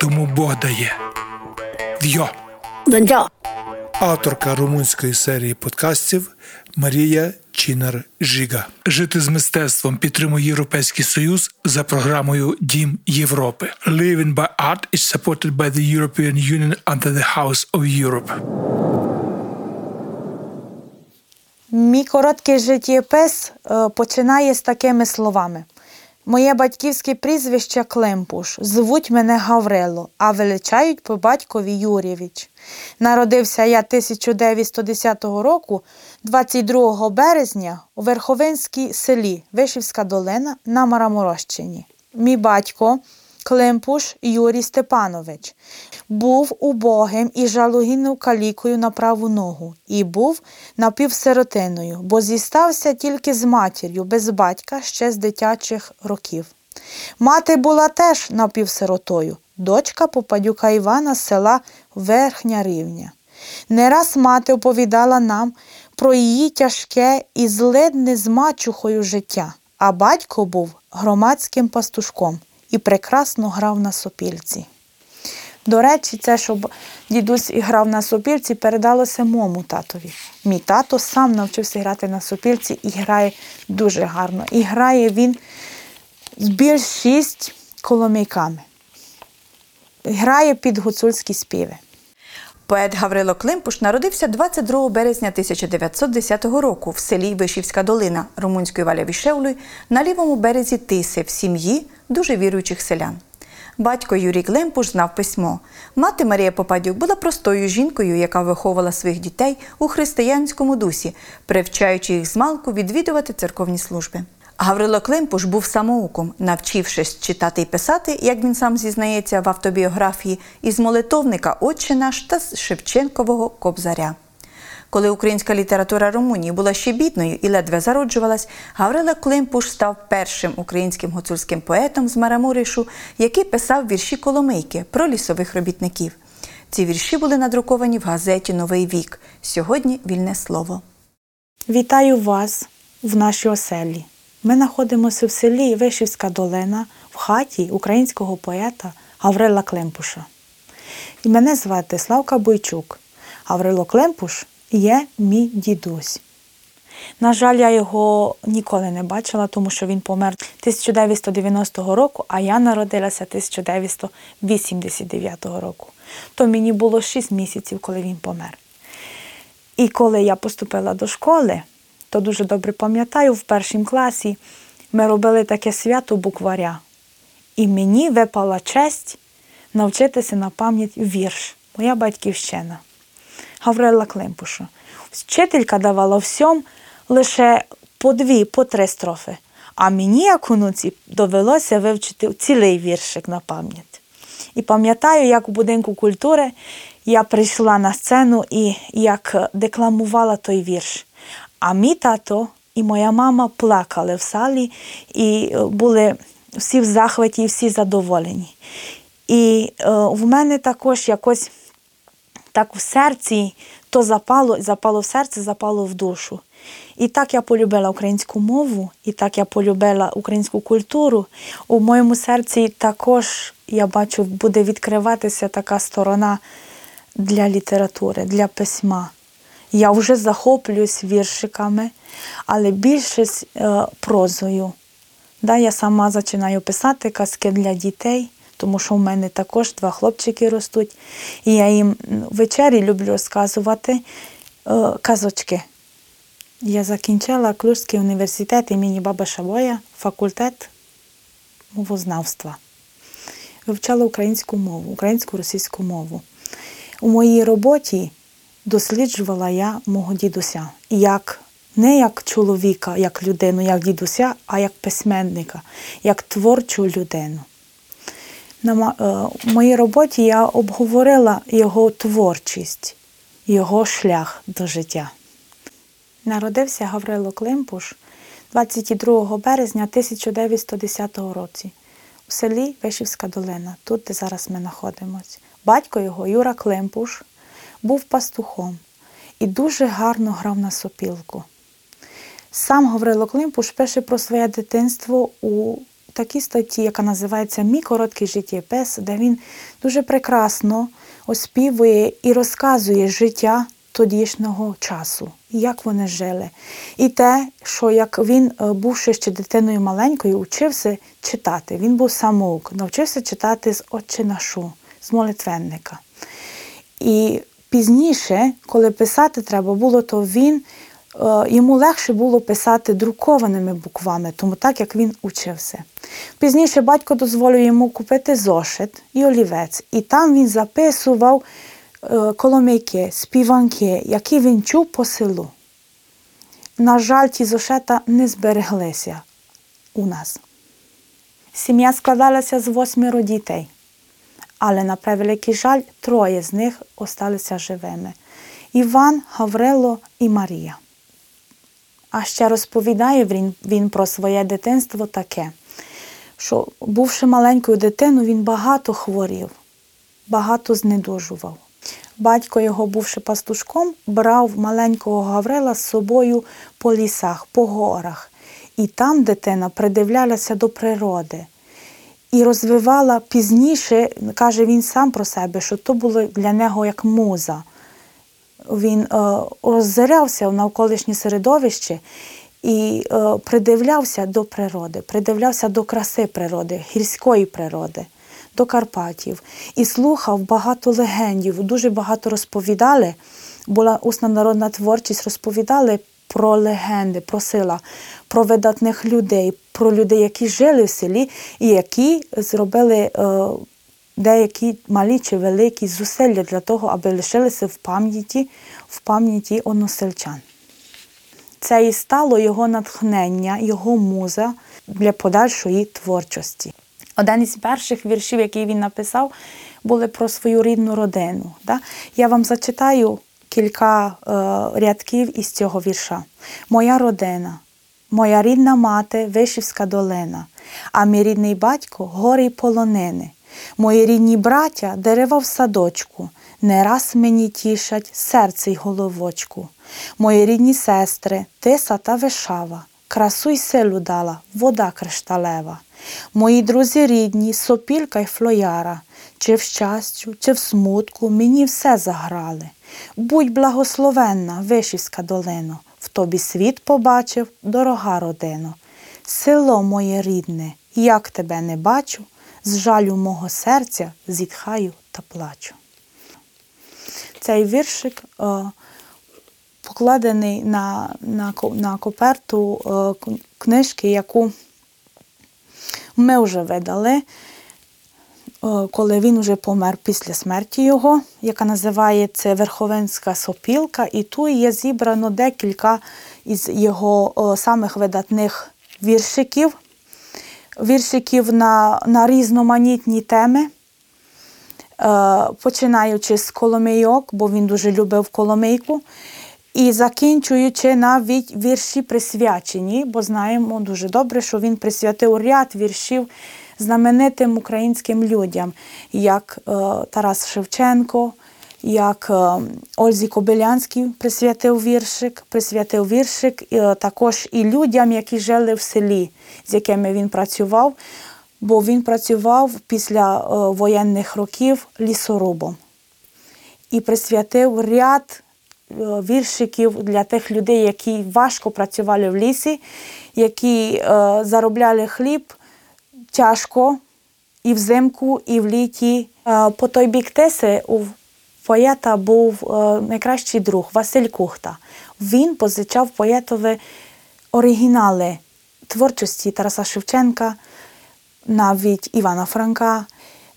тому Бог дає. Вйо! Донця. Авторка румунської серії подкастів Марія Чінар Жіга. Жити з мистецтвом підтримує Європейський Союз за програмою Дім Європи. Living by Art is supported by the European Union under the House of Europe. Мій короткий життєпис е, починає з такими словами. Моє батьківське прізвище Климпуш. Звуть мене Гаврило, а величають по батькові Юрєвич. Народився я 1910 року, 22 березня, у Верховинській селі Вишівська долина на Мараморощині. Мій батько Климпуш Юрій Степанович був убогим і жалогідною калікою на праву ногу і був напівсиротиною, бо зістався тільки з матір'ю, без батька ще з дитячих років. Мати була теж напівсиротою, дочка попадюка Івана з села Верхня Рівня. Не раз мати оповідала нам про її тяжке і злидне з мачухою життя, а батько був громадським пастушком і прекрасно грав на сопільці. До речі, це, щоб дідусь грав на сопільці, передалося моєму татові. Мій тато сам навчився грати на сопільці і грає дуже гарно. І грає він з більш шість коломийками. Грає під гуцульські співи. Поет Гаврило Климпуш народився 22 березня 1910 року в селі Вишівська долина румунської Валявішевлої на лівому березі Тиси в сім'ї дуже віруючих селян. Батько Юрій Климпуш знав письмо. Мати Марія Попадюк була простою жінкою, яка виховувала своїх дітей у християнському дусі, привчаючи їх змалку відвідувати церковні служби. Гаврило Климпуш був самоуком, навчившись читати і писати, як він сам зізнається в автобіографії, із молитовника «Отче наш» та з Шевченкового Кобзаря. Коли українська література Румунії була ще бідною і ледве зароджувалась, Гаврила Климпуш став першим українським гуцульським поетом з Марамуришу, який писав вірші Коломийки про лісових робітників. Ці вірші були надруковані в газеті Новий вік. Сьогодні вільне слово. Вітаю вас в нашій оселі. Ми знаходимося в селі Вишівська долина в хаті українського поета Гаврила Климпуша. І мене звати Славка Бойчук. Гаврило Климпуш є мій дідусь. На жаль, я його ніколи не бачила, тому що він помер 1990 року, а я народилася 1989 року. То мені було 6 місяців, коли він помер. І коли я поступила до школи, то дуже добре пам'ятаю, в першому класі ми робили таке свято букваря. І мені випала честь навчитися на пам'ять вірш Моя батьківщина. Гаврила Климпуша. Вчителька давала всьом лише по дві, по три строфи. А мені, як онуці, довелося вивчити цілий віршик на пам'ять. І пам'ятаю, як у будинку культури я прийшла на сцену і як декламувала той вірш. А мій тато і моя мама плакали в залі і були всі в захваті, всі задоволені. І е, в мене також якось так в серці то запало, запало в серце, запало в душу. І так я полюбила українську мову, і так я полюбила українську культуру. У моєму серці також, я бачу, буде відкриватися така сторона для літератури, для письма. Я вже захоплююсь віршиками, але більшість е, прозою. Да, я сама починаю писати казки для дітей, тому що в мене також два хлопчики ростуть. І я їм ввечері люблю розказувати е, казочки. Я закінчила Клюшський університет імені Баба Шавоя, факультет мовознавства. Вивчала українську мову, українську російську мову. У моїй роботі досліджувала я мого дідуся. Як не як чоловіка, як людину, як дідуся, а як письменника, як творчу людину. На е, моїй роботі я обговорила його творчість, його шлях до життя. Народився Гаврило Климпуш 22 березня 1910 році у селі Вишівська долина, тут, де зараз ми знаходимося. Батько його, Юра Климпуш, був пастухом і дуже гарно грав на сопілку. Сам Гаврило Климпуш пише про своє дитинство у такій статті, яка називається Мій короткий життєпис, де він дуже прекрасно оспівує і розказує життя тодішнього часу, як вони жили. І те, що як він, е, бувши ще дитиною маленькою, учився читати. Він був самоук, навчився читати з «Отче нашу, з молитвенника. І пізніше, коли писати треба було, то він е, йому легше було писати друкованими буквами, тому так як він учився. Пізніше батько дозволив йому купити зошит і олівець, і там він записував е, коломийки, співанки, які він чув по селу. На жаль, ті зошита не збереглися у нас. Сім'я складалася з восьмеро дітей, але на превеликий жаль, троє з них осталися живими: Іван, Гаврило і Марія. А ще розповідає він, він про своє дитинство таке, що, бувши маленькою дитиною, він багато хворів, багато знедужував. Батько його, бувши пастушком, брав маленького Гаврила з собою по лісах, по горах. І там дитина придивлялася до природи і розвивала пізніше, каже він сам про себе, що то було для нього як муза. Він е, роззирявся в навколишнє середовище і е, придивлявся до природи, придивлявся до краси природи, гірської природи, до Карпатів. І слухав багато легендів, дуже багато розповідали. Була усна народна творчість, розповідали про легенди, про села, про видатних людей, про людей, які жили в селі і які зробили е, деякі малі чи великі зусилля для того, аби лишилися в пам'яті в пам'яті односельчан. Це і стало його натхнення, його муза для подальшої творчості. Один із перших віршів, який він написав, були про свою рідну родину. Я вам зачитаю кілька е, рядків із цього вірша. Моя родина, моя рідна мати Вишівська долина, а мій рідний батько гори й полонини. Мої рідні браття дерева в садочку, не раз мені тішать серце й головочку. Мої рідні сестри, тиса та вишава, красу й силу дала, вода кришталева. Мої друзі рідні, сопілька й флояра, чи в щастю, чи в смутку мені все заграли. Будь благословенна, Вишівська долино, в тобі світ побачив, дорога родино. Село моє рідне, як тебе не бачу, з жалю мого серця зітхаю та плачу. Цей віршик е, покладений на, на, на kopерту е, к- книжки, яку ми вже видали, е, коли він вже помер після смерті його, яка називається Верховенська сопілка, і тут є зібрано декілька із його е, самих видатних віршиків, віршиків на, на різноманітні теми. Е, починаючи з Коломийок, бо він дуже любив Коломийку, і закінчуючи навіть вірші присвячені, бо знаємо дуже добре, що він присвятив ряд віршів знаменитим українським людям, як е, Тарас Шевченко, як е, Ользі Кобилянській присвятив віршик, присвятив віршик е, також і людям, які жили в селі, з якими він працював, бо він працював після воєнних років лісорубом. І присвятив ряд віршиків для тих людей, які важко працювали в лісі, які е, заробляли хліб тяжко і взимку, і в літі. Е, По той бік Теси у поета був е, найкращий друг Василь Кухта. Він позичав поетові оригінали творчості Тараса Шевченка, навіть Івана Франка.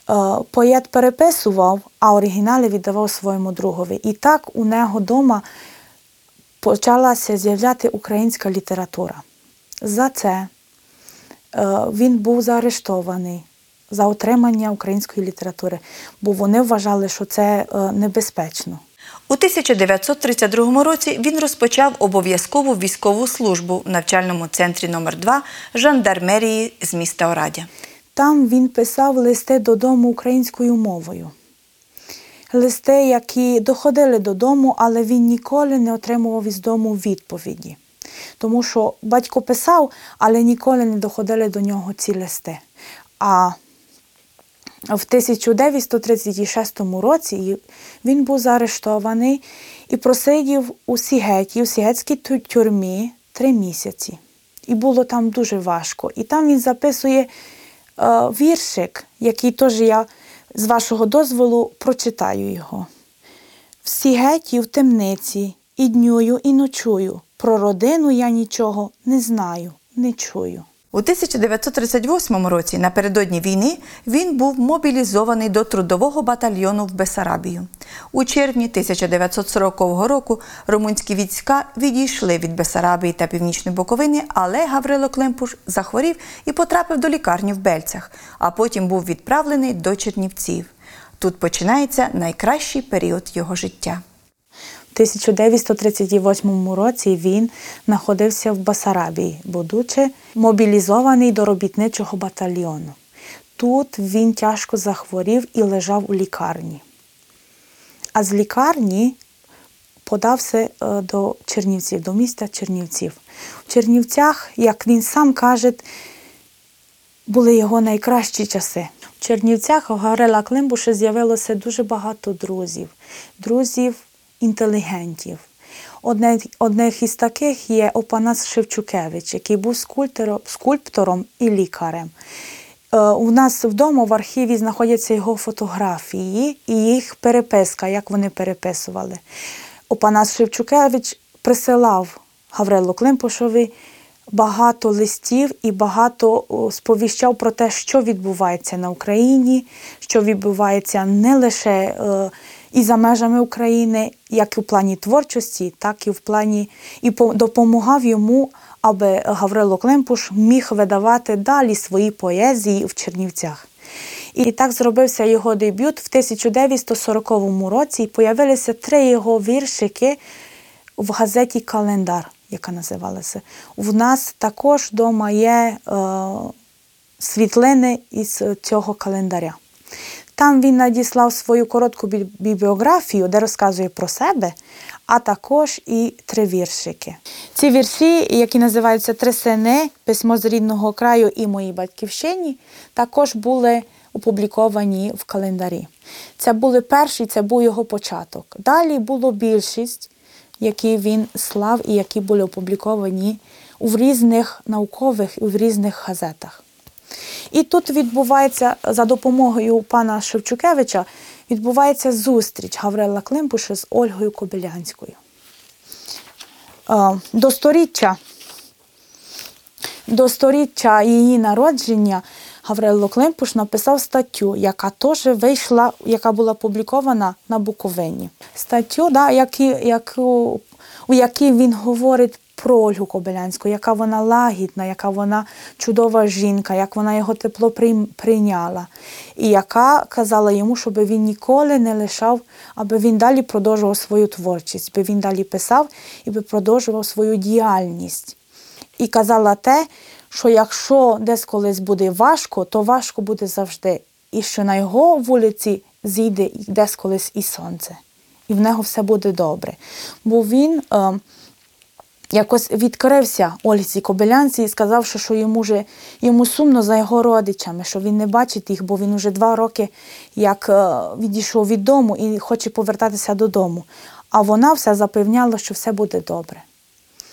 Е, Поет переписував, а оригінали віддавав своєму другові. І так у нього вдома почалася з'являти українська література. За це він був заарештований, за отримання української літератури, бо вони вважали, що це е, небезпечно. У 1932 році він розпочав обов'язкову військову службу в навчальному центрі номер 2 жандармерії з міста Орадя. Там він писав листи додому українською мовою. Листи, які доходили додому, але він ніколи не отримував із дому відповіді. Тому що батько писав, але ніколи не доходили до нього ці листи. А в 1936 році він був заарештований і просидів у Сігеті, у Сігетській тюрмі три місяці. І було там дуже важко. І там він записує е, віршик, який теж я з вашого дозволу прочитаю його. В Сігеті в темниці і днюю, і ночую. Про родину я нічого не знаю, не чую. У 1938 році, напередодні війни, він був мобілізований до трудового батальйону в Бесарабію. У червні 1940 року румунські війська відійшли від Бесарабії та Північної Буковини, але Гаврило Климпуш захворів і потрапив до лікарні в Бельцях, а потім був відправлений до Чернівців. Тут починається найкращий період його життя. В 1938 році він знаходився в Басарабії, будучи мобілізований до робітничого батальйону. Тут він тяжко захворів і лежав у лікарні. А з лікарні подався е, до Чернівців, до міста Чернівців. В Чернівцях, як він сам каже, були його найкращі часи. В Чернівцях у Гаврила Климбуша з'явилося дуже багато друзів, друзів інтелігентів. Одних із таких є Опанас Шевчукевич, який був скульптором, скульптором і лікарем. Е, У нас вдома в архіві знаходяться його фотографії і їх переписка, як вони переписували. Опанас Шевчукевич присилав Гаврилу Климпушові багато листів і багато сповіщав про те, що відбувається на Україні, що відбувається не лише е, і за межами України, як і в плані творчості, так і в плані і допомагав йому, аби Гаврило Климпуш міг видавати далі свої поезії в Чернівцях. І так зробився його дебют в 1940 році. Появилися три його віршики в газеті Календар, яка називалася. В нас також вдома є е, світлини із цього календаря. Там він надіслав свою коротку бібліографію, де розказує про себе, а також і три віршики. Ці вірші, які називаються Три сини, письмо з рідного краю і моїй батьківщині, також були опубліковані в календарі. Це були перші, це був його початок. Далі було більшість, які він слав і які були опубліковані у різних наукових і в різних газетах. І тут відбувається за допомогою пана Шевчукевича відбувається зустріч Гаврила Климпуша з Ольгою Кобилянською. Е, До сторіччя, до сторіччя її народження Гаврило Климпуш написав статтю, яка теж вийшла, яка була опублікована на Буковині. Статтю, да, які, яку, у якій він говорить про Ольгу Кобилянську, яка вона лагідна, яка вона чудова жінка, як вона його тепло прийняла, і яка казала йому, щоб він ніколи не лишав, аби він далі продовжував свою творчість, аби він далі писав і би продовжував свою діяльність. І казала те, що якщо десь колись буде важко, то важко буде завжди. І що на його вулиці зійде десь колись і сонце. І в нього все буде добре. Бо він е, якось відкрився Ользі Кобилянці і сказав, що, йому, же, йому сумно за його родичами, що він не бачить їх, бо він уже два роки як е, відійшов від дому і хоче повертатися додому. А вона все запевняла, що все буде добре.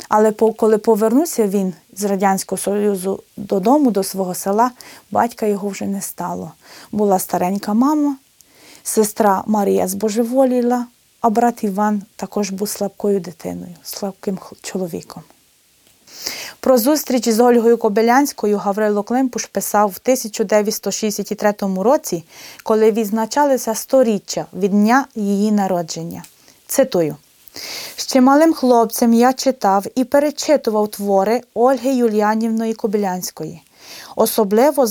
Але коли повернувся він з Радянського Союзу додому, до свого села, батька його вже не стало. Була старенька мама, сестра Марія збожеволіла, а брат Іван також був слабкою дитиною, слабким чоловіком. Про зустріч з Ольгою Кобилянською Гаврило Климпуш писав в 1963 році, коли відзначалися сторіччя від дня її народження. Цитую. Ще малим хлопцем я читав і перечитував твори Ольги Юліанівної Кобилянської. Особливо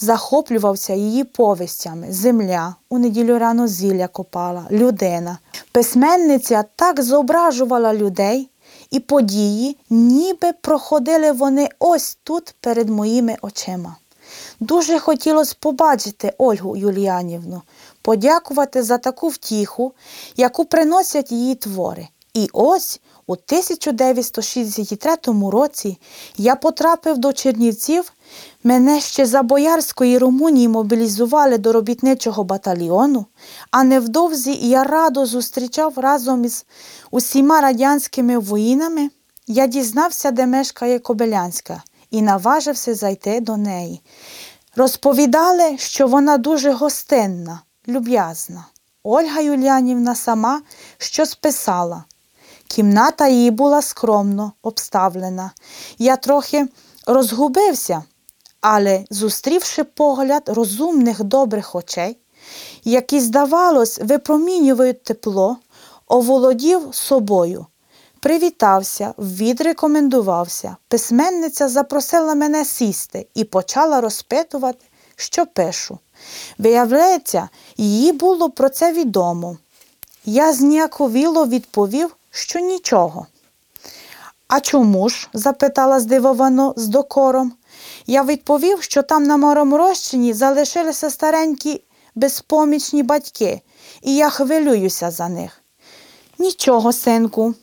захоплювався її повістями Земля, у неділю рано зілля копала, людина. Письменниця так зображувала людей і події, ніби проходили вони ось тут перед моїми очима. Дуже хотілося побачити Ольгу Юліанівну, подякувати за таку втіху, яку приносять її твори. І ось у 1963 році я потрапив до Чернівців. Мене ще за Боярської Румунії мобілізували до робітничого батальйону, а невдовзі я радо зустрічав разом із усіма радянськими воїнами. Я дізнався, де мешкає Кобилянська, і наважився зайти до неї. Розповідали, що вона дуже гостинна, люб'язна. Ольга Юліанівна сама щось писала. Кімната її була скромно обставлена. Я трохи розгубився, але, зустрівши погляд розумних добрих очей, які, здавалось, випромінюють тепло, оволодів собою. Привітався, відрекомендувався. Письменниця запросила мене сісти і почала розпитувати, що пишу. Виявляється, їй було про це відомо. Я зніяковіло відповів, що нічого. А чому ж? запитала здивовано з докором. Я відповів, що там на Мороморощині залишилися старенькі безпомічні батьки, і я хвилююся за них. Нічого, синку,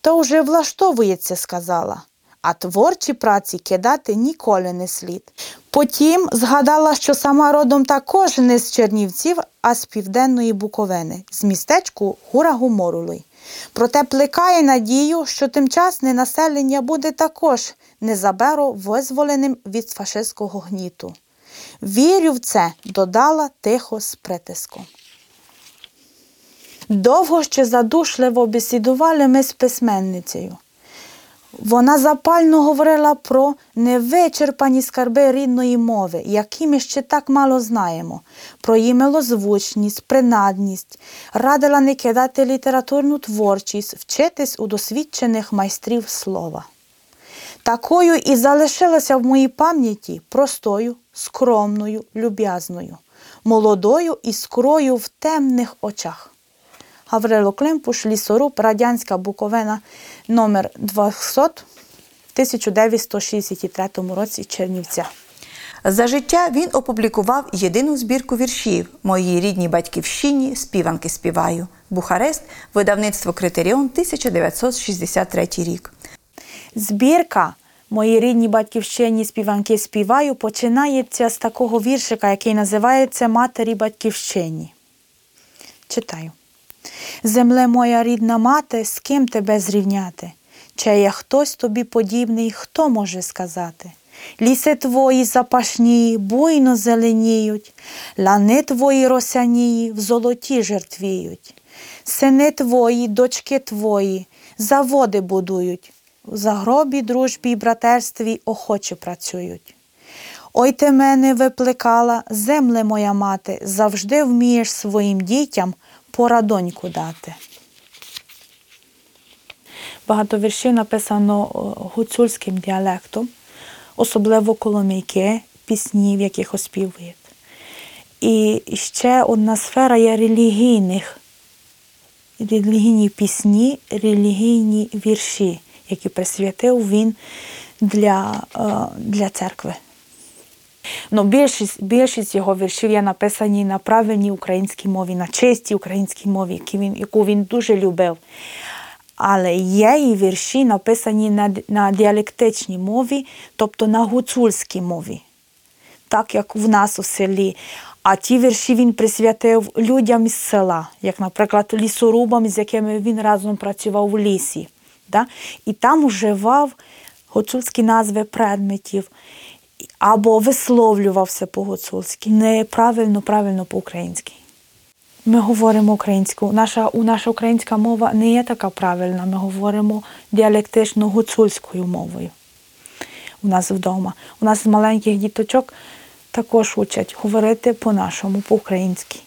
то вже влаштовується, сказала, а творчі праці кидати ніколи не слід. Потім згадала, що сама родом також не з Чернівців, а з південної Буковини, з містечку Гура Гуморулий. Проте плекає надію, що тимчасне населення буде також незабаро визволеним від фашистського гніту. Вірю в це, додала тихо з притиском. Довго ще задушливо бесідували ми з письменницею. Вона запально говорила про невичерпані скарби рідної мови, які ми ще так мало знаємо, про її милозвучність, принадність, радила не кидати літературну творчість, вчитись у досвідчених майстрів слова. Такою і залишилася в моїй пам'яті простою, скромною, люб'язною, молодою іскрою в темних очах. Гаврило Климпуш, лісоруб, Радянська Буковина, номер 200, 1963 році Чернівця. За життя він опублікував єдину збірку віршів Моїй рідній батьківщині співанки співаю. Бухарест, видавництво Критеріон, 1963 рік. Збірка Мої рідні батьківщині співанки співаю починається з такого віршика, який називається Матері батьківщині. Читаю. Земле моя рідна мати, з ким тебе зрівняти? Чи є хтось тобі подібний, хто може сказати? Ліси твої запашні, буйно зеленіють, лани твої росянії в золоті жертвіють. Сини твої, дочки твої, заводи будують, в загробі, дружбі й братерстві охоче працюють. Ой ти мене виплекала, земле моя мати, завжди вмієш своїм дітям порадоньку дати. Багато віршів написано гуцульським діалектом, особливо коломійки, пісні, в яких оспівують. І ще одна сфера є релігійних, релігійні пісні, релігійні вірші, які присвятив він для, для церкви. Ну, більшість, більшість його віршів є написані на правильній українській мові, на чистій українській мові, яку він, дуже любив. Але є і вірші написані на, на діалектичній мові, тобто на гуцульській мові, так як в нас у селі. А ті вірші він присвятив людям із села, як, наприклад, лісорубам, з якими він разом працював у лісі. Да? І там вживав гуцульські назви предметів або висловлювався по-гуцульськи, неправильно, правильно по-українськи. Ми говоримо українську. Наша, наша українська мова не є така правильна. Ми говоримо діалектично гуцульською мовою у нас вдома. У нас з маленьких діточок також учать говорити по-нашому, по-українськи.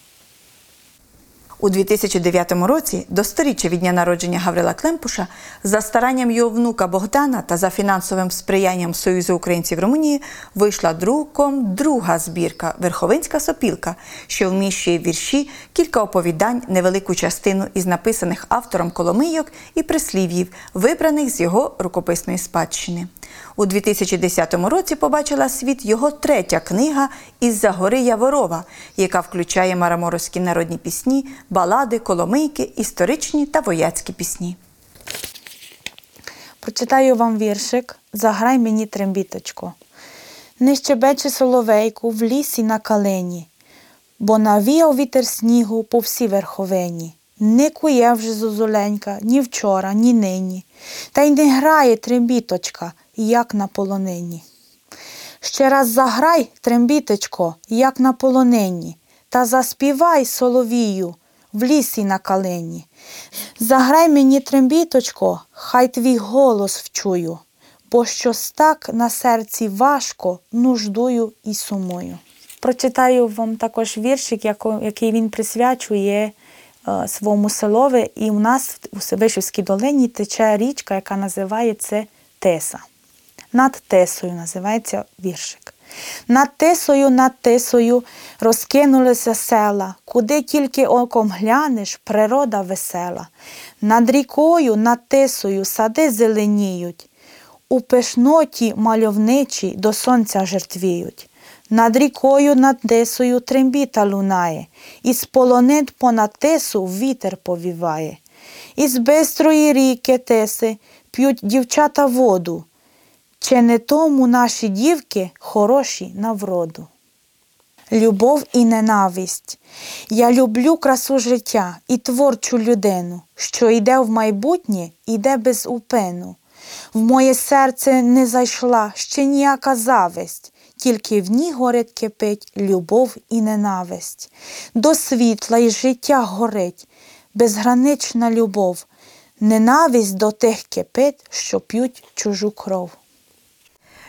У 2009 році, до сторіччя від дня народження Гаврила Клемпуша, за старанням його внука Богдана та за фінансовим сприянням Союзу українців Румунії вийшла друком друга збірка Верховинська сопілка, що вміщує вірші, кілька оповідань, невелику частину із написаних автором коломийок і прислів'їв, вибраних з його рукописної спадщини. У 2010 році побачила світ його третя книга «Із-за гори Яворова, яка включає мараморовські народні пісні, балади, коломийки, історичні та вояцькі пісні. Прочитаю вам віршик Заграй мені трембіточко. Не щебече соловейку в лісі на калині, бо навіяв вітер снігу по всій верховині. Не кує вже зозуленька ні вчора, ні нині, та й не грає трембіточка, як на полонині. Ще раз заграй, трембіточко, як на полонині, та заспівай соловію в лісі на калині. Заграй мені трембіточко, хай твій голос вчую, бо щось так на серці важко нуждую і сумую. Прочитаю вам також віршик, який він присвячує е, своєму селові. І у нас у Вишівській долині тече річка, яка називається Теса. Над Тесою називається віршик. Над Тесою, над Тесою розкинулися села, куди тільки оком глянеш, природа весела. Над рікою, над Тесою сади зеленіють, у пишноті мальовничі до сонця жертвіють. Над рікою, над Тесою трембіта лунає, із полонит понад Тесу вітер повіває. Із бистрої ріки Теси п'ють дівчата воду, чи не тому наші дівки хороші на вроду? Любов і ненависть. Я люблю красу життя і творчу людину, що йде в майбутнє, йде без упину. В моє серце не зайшла ще ніяка зависть, тільки в ній горить кипить любов і ненависть. До світла і життя горить безгранична любов, ненависть до тих кипить, що п'ють чужу кров.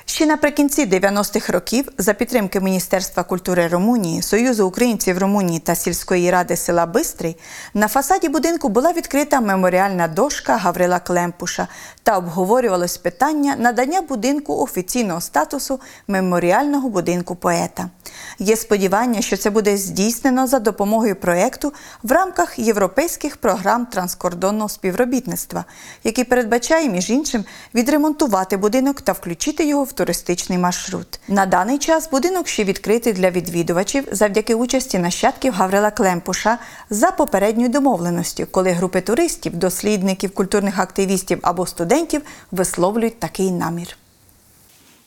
Ще наприкінці 90-х років за підтримки Міністерства культури Румунії, Союзу українців Румунії та сільської ради села Бистрий на фасаді будинку була відкрита меморіальна дошка Гаврила Клемпуша та обговорювалось питання надання будинку офіційного статусу меморіального будинку поета. Є сподівання, що це буде здійснено за допомогою проєкту в рамках європейських програм транскордонного співробітництва, який передбачає, між іншим, відремонтувати будинок та включити його в туристичний маршрут. На даний час будинок ще відкритий для відвідувачів завдяки участі нащадків Гаврила Клемпуша за попередньою домовленістю, коли групи туристів, дослідників, культурних активістів або студентів висловлюють такий намір.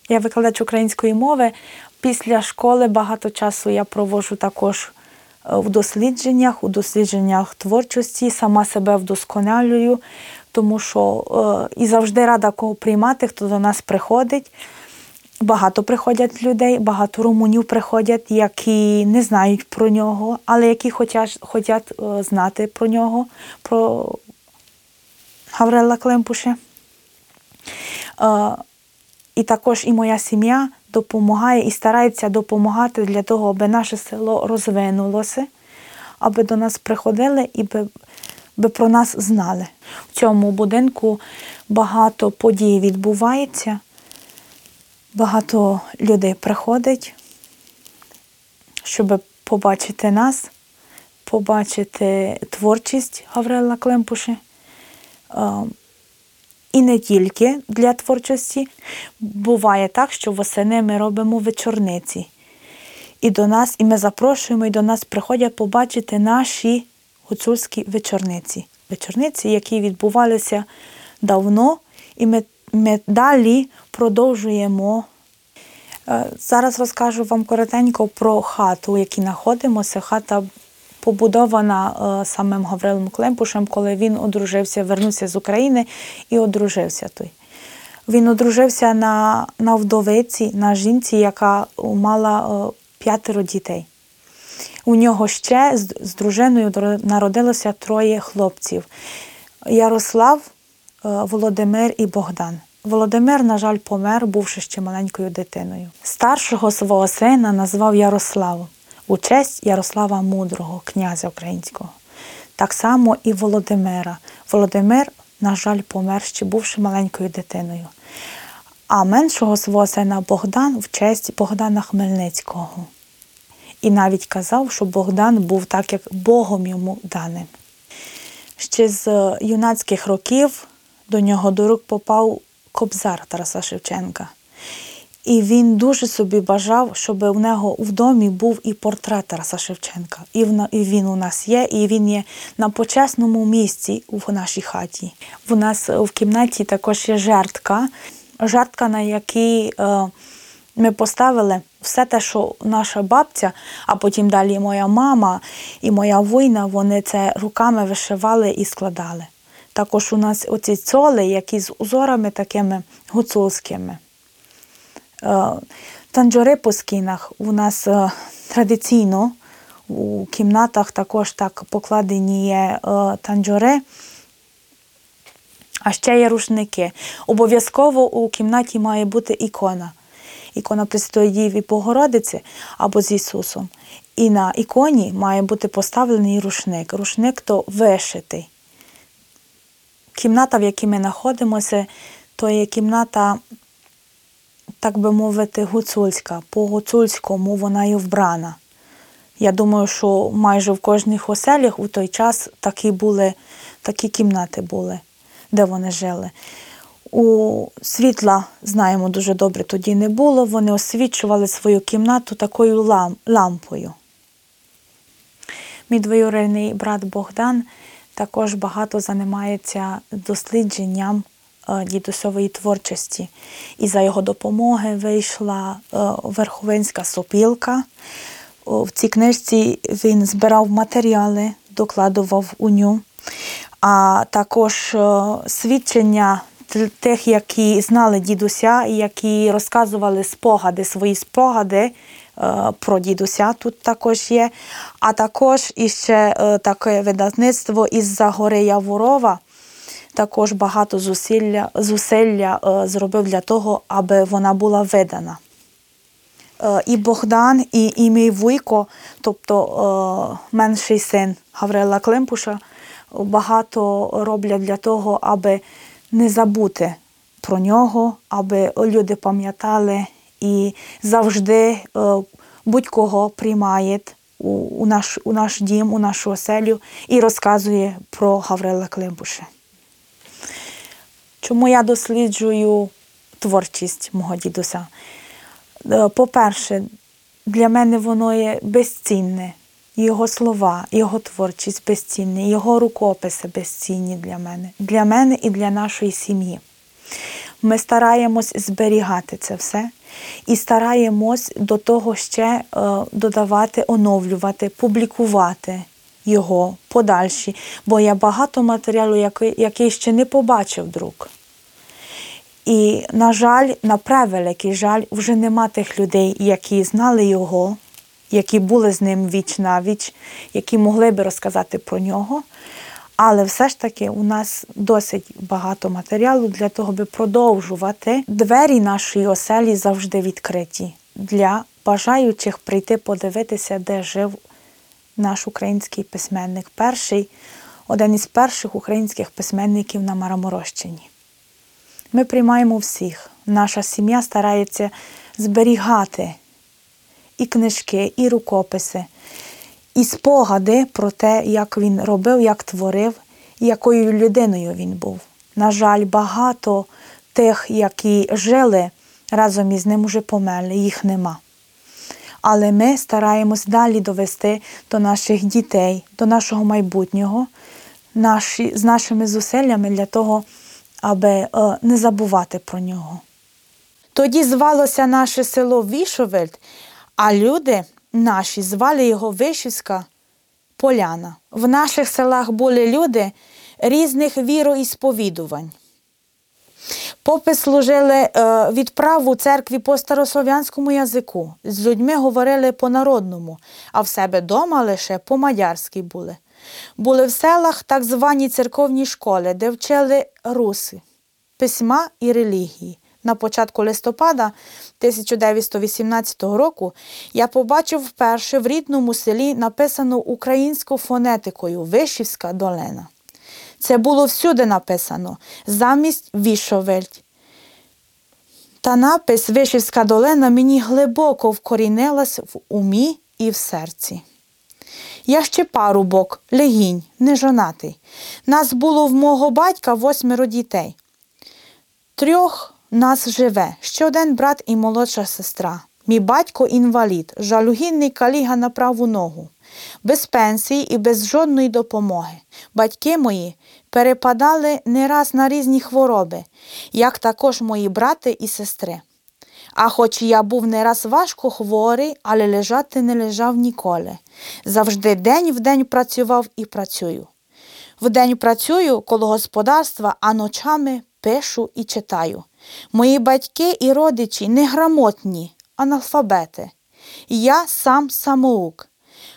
Я викладач української мови. Після школи багато часу я проводжу також е, в дослідженнях, у дослідженнях творчості, сама себе вдосконалюю, тому що е, і завжди рада кого приймати, хто до нас приходить. Багато приходять людей, багато румунів приходять, які не знають про нього, але які хочуть, хочуть е, знати про нього, про Гаврила Клемпуша. Е, і також і моя сім'я допомагає і старається допомагати для того, аби наше село розвинулося, аби до нас приходили і би, про нас знали. В цьому будинку багато подій відбувається, багато людей приходить, щоб побачити нас, побачити творчість Гаврила Клемпуші. Е, і не тільки для творчості. Буває так, що восени ми робимо вечорниці. І до нас, і ми запрошуємо, і до нас приходять побачити наші гуцульські вечорниці. Вечорниці, які відбувалися давно, і ми, ми далі продовжуємо. Е, Зараз розкажу вам коротенько про хату, в якій знаходимося. Хата побудована е, самим Гаврилом Клемпушем, коли він одружився, вернувся з України і одружився той. Він одружився на, на вдовиці, на жінці, яка мала е, п'ятеро дітей. У нього ще з, з дружиною народилося троє хлопців: Ярослав, е, Володимир і Богдан. Володимир, на жаль, помер, бувши ще маленькою дитиною. Старшого свого сина назвав Ярославом у честь Ярослава Мудрого, князя українського. Так само і Володимира. Володимир, на жаль, помер ще бувши маленькою дитиною. А меншого свого сина Богдан в честь Богдана Хмельницького. І навіть казав, що Богдан був так, як Богом йому даним. Ще з е, юнацьких років до нього до рук попав кобзар Тараса Шевченка. І він дуже собі бажав, щоб у нього в домі був і портрет Тараса Шевченка. І він у нас є, і він є на почесному місці в нашій хаті. У нас е, в кімнаті також є жертка, жертка, на якій е, ми поставили все те, що наша бабця, а потім далі моя мама і моя воїна, вони це руками вишивали і складали. Також у нас оці цоли, які з узорами такими гуцульськими. Е, Танджори по скінах у нас е, традиційно у кімнатах також так покладені є е, танджори, а ще є рушники. Обов'язково у кімнаті має бути ікона. Ікона Пресвятої Діви Богородиці або з Ісусом. І на іконі має бути поставлений рушник. Рушник то вишитий. Кімната, в якій ми знаходимося, то є кімната так би мовити, гуцульська. По гуцульському вона і вбрана. Я думаю, що майже в кожних оселях у той час такі були, такі кімнати були, де вони жили. У світла, знаємо дуже добре, тоді не було. Вони освічували свою кімнату такою лам- лампою. Мій двоюрідний брат Богдан також багато займається дослідженням е, дідусової творчості. І за його допомоги вийшла е, Верховинська сопілка. В цій книжці він збирав матеріали, докладував у ню, а також е, свідчення тих, які знали дідуся і які розказували спогади, свої спогади е, про дідуся тут також є. А також іще е, таке видавництво із-за гори Яворова. Також багато зусилля, зусилля е, зробив для того, аби вона була видана. І Богдан, і, і мій вуйко, тобто менший син Гаврила Климпуша, багато роблять для того, аби не забути про нього, аби люди пам'ятали і завжди е, будь-кого приймає у, у, наш, у наш дім, у нашу оселю і розказує про Гаврила Климпуша. Чому я досліджую творчість мого дідуся? Е, По-перше, для мене воно є безцінне. Його слова, його творчість безцінні, його рукописи безцінні для мене, для мене і для нашої сім'ї. Ми стараємось зберігати це все і стараємось до того ще е, додавати, оновлювати, публікувати його подальші, бо є багато матеріалу, який, який ще не побачив друк. І, на жаль, на превеликий жаль, вже нема тих людей, які знали його, які були з ним віч на віч, які могли би розказати про нього. Але все ж таки у нас досить багато матеріалу для того, аби продовжувати. Двері нашої оселі завжди відкриті для бажаючих прийти подивитися, де жив наш український письменник. Перший, один із перших українських письменників на Мараморощині. Ми приймаємо всіх. Наша сім'я старається зберігати і книжки, і рукописи, і спогади про те, як він робив, як творив, і якою людиною він був. На жаль, багато тих, які жили разом із ним, уже померли, їх нема. Але ми стараємось далі довести до наших дітей, до нашого майбутнього, наші, з нашими зусиллями для того, аби е, не забувати про нього. Тоді звалося наше село Вішовельд, а люди наші звали його Вишівська Поляна. В наших селах були люди різних віроісповідувань. Попи служили е, відправу церкві по старослов'янському язику. З людьми говорили по-народному, а в себе дома лише по-мадярськи були. Були в селах так звані церковні школи, де вчили руси, письма і релігії. На початку листопада 1918 року я побачив вперше в рідному селі написану українською фонетикою Вишівська долина. Це було всюди написано замість Вішовельть. Та напис Вишівська долина мені глибоко вкорінилась в умі і в серці. Я ще парубок, легінь, нежонатий. Нас було в мого батька восьмеро дітей. Трьох нас живе, ще один брат і молодша сестра. Мій батько інвалід, жалюгінний каліга на праву ногу, без пенсії і без жодної допомоги. Батьки мої перепадали не раз на різні хвороби, як також мої брати і сестри. А хоч я був не раз важко хворий, але лежати не лежав ніколи. Завжди день в день працював і працюю. Вдень працюю коло господарства, а ночами пишу і читаю. Мої батьки і родичі неграмотні, аналфабети. Я сам самоук,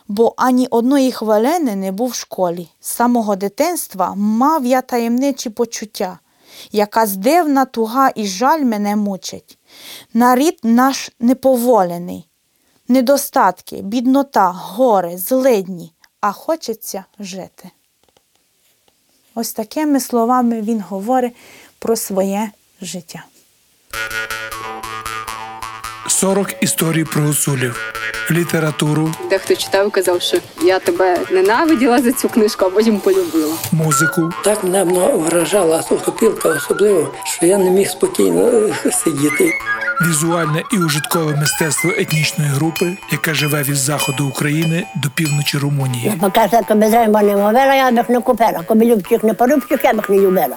бо ані одної хвилини не був в школі. З самого дитинства мав я таємничі почуття. Якась дивна туга і жаль мене мучить. Нарід наш неповолений, недостатки, біднота, гори, злидні, а хочеться жити. Ось такими словами він говорить про своє життя. 40 історій про гуцулів, літературу, Дехто читав і казав, що я тебе ненавиділа за цю книжку, а потім полюбила. музику, Так мене вражала сухопілка особливо, що я не міг спокійно е, сидіти. візуальне і ужиткове мистецтво етнічної групи, яка живе від заходу України до півночі Румунії. Покаже, коли треба не мовила, я б їх не купила. Коли любчих не порубчих, я б їх не любила.